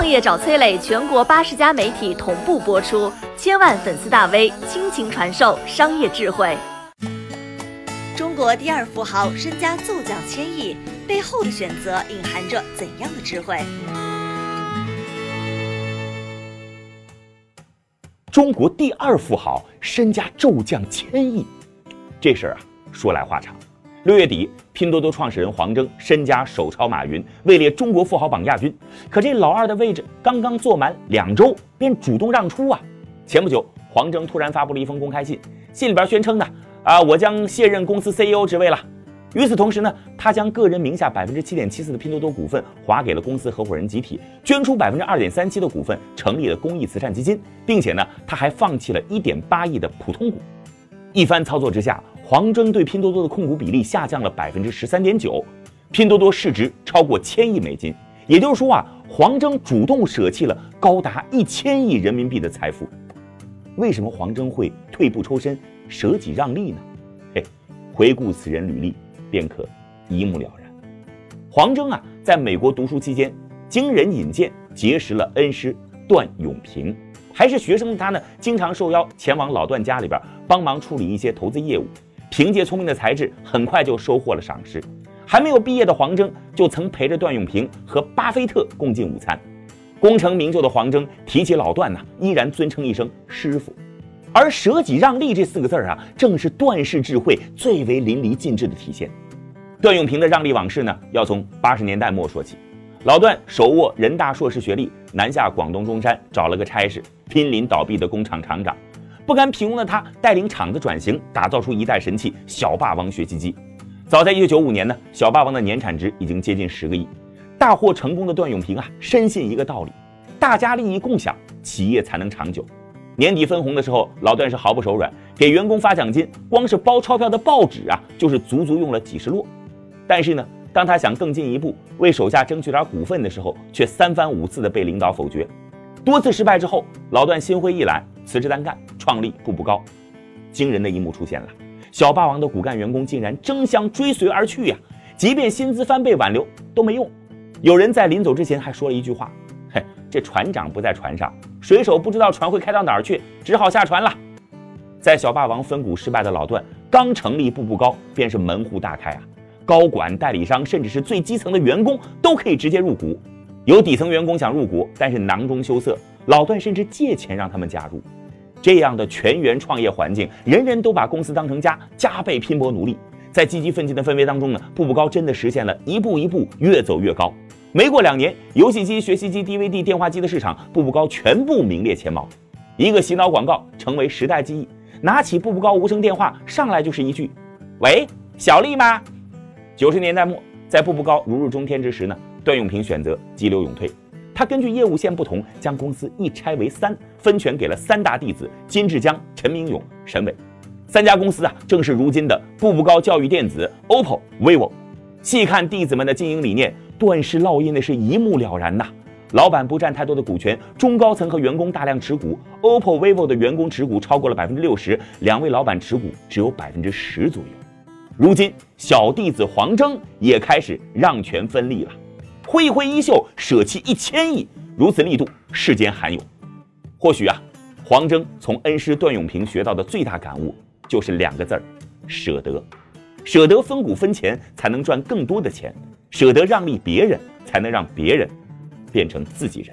创业找崔磊，全国八十家媒体同步播出，千万粉丝大 V 倾情传授商业智慧。中国第二富豪身家骤降千亿，背后的选择隐含着怎样的智慧？中国第二富豪身家骤降千亿，这事儿啊说来话长。六月底，拼多多创始人黄峥身家首超马云，位列中国富豪榜亚军。可这老二的位置刚刚坐满两周，便主动让出啊！前不久，黄峥突然发布了一封公开信，信里边宣称呢，啊，我将卸任公司 CEO 职位了。与此同时呢，他将个人名下百分之七点七四的拼多多股份划给了公司合伙人集体，捐出百分之二点三七的股份，成立了公益慈善基金，并且呢，他还放弃了一点八亿的普通股。一番操作之下。黄峥对拼多多的控股比例下降了百分之十三点九，拼多多市值超过千亿美金，也就是说啊，黄峥主动舍弃了高达一千亿人民币的财富。为什么黄峥会退步抽身、舍己让利呢？嘿，回顾此人履历，便可一目了然。黄峥啊，在美国读书期间，经人引荐结识了恩师段永平，还是学生的他呢，经常受邀前往老段家里边帮忙处理一些投资业务。凭借聪明的才智，很快就收获了赏识。还没有毕业的黄峥就曾陪着段永平和巴菲特共进午餐。功成名就的黄峥提起老段呢，依然尊称一声师傅。而舍己让利这四个字儿啊，正是段氏智慧最为淋漓尽致的体现。段永平的让利往事呢，要从八十年代末说起。老段手握人大硕士学历，南下广东中山找了个差事，濒临倒闭的工厂厂长。不甘平庸的他，带领厂子转型，打造出一代神器——小霸王学习机。早在1995年呢，小霸王的年产值已经接近十个亿。大获成功的段永平啊，深信一个道理：大家利益共享，企业才能长久。年底分红的时候，老段是毫不手软，给员工发奖金，光是包钞票的报纸啊，就是足足用了几十摞。但是呢，当他想更进一步为手下争取点股份的时候，却三番五次的被领导否决。多次失败之后，老段心灰意懒，辞职单干，创立步步高。惊人的一幕出现了，小霸王的骨干员工竟然争相追随而去呀！即便薪资翻倍挽留都没用。有人在临走之前还说了一句话：“嘿，这船长不在船上，水手不知道船会开到哪儿去，只好下船了。”在小霸王分股失败的老段刚成立步步高，便是门户大开啊！高管、代理商，甚至是最基层的员工都可以直接入股。有底层员工想入股，但是囊中羞涩，老段甚至借钱让他们加入。这样的全员创业环境，人人都把公司当成家，加倍拼搏努力。在积极奋进的氛围当中呢，步步高真的实现了一步一步越走越高。没过两年，游戏机、学习机、DVD、电话机的市场，步步高全部名列前茅。一个洗脑广告成为时代记忆，拿起步步高无声电话，上来就是一句：“喂，小丽吗？”九十年代末，在步步高如日中天之时呢。段永平选择急流勇退，他根据业务线不同，将公司一拆为三，分权给了三大弟子金志江、陈明勇、沈伟。三家公司啊，正是如今的步步高教育电子、OPPO、vivo。细看弟子们的经营理念，段氏烙印的是一目了然呐。老板不占太多的股权，中高层和员工大量持股。OPPO、vivo 的员工持股超过了百分之六十，两位老板持股只有百分之十左右。如今小弟子黄峥也开始让权分利了。挥一挥衣袖，舍弃一千亿，如此力度，世间罕有。或许啊，黄峥从恩师段永平学到的最大感悟，就是两个字儿：舍得。舍得分股分钱，才能赚更多的钱；舍得让利别人，才能让别人变成自己人。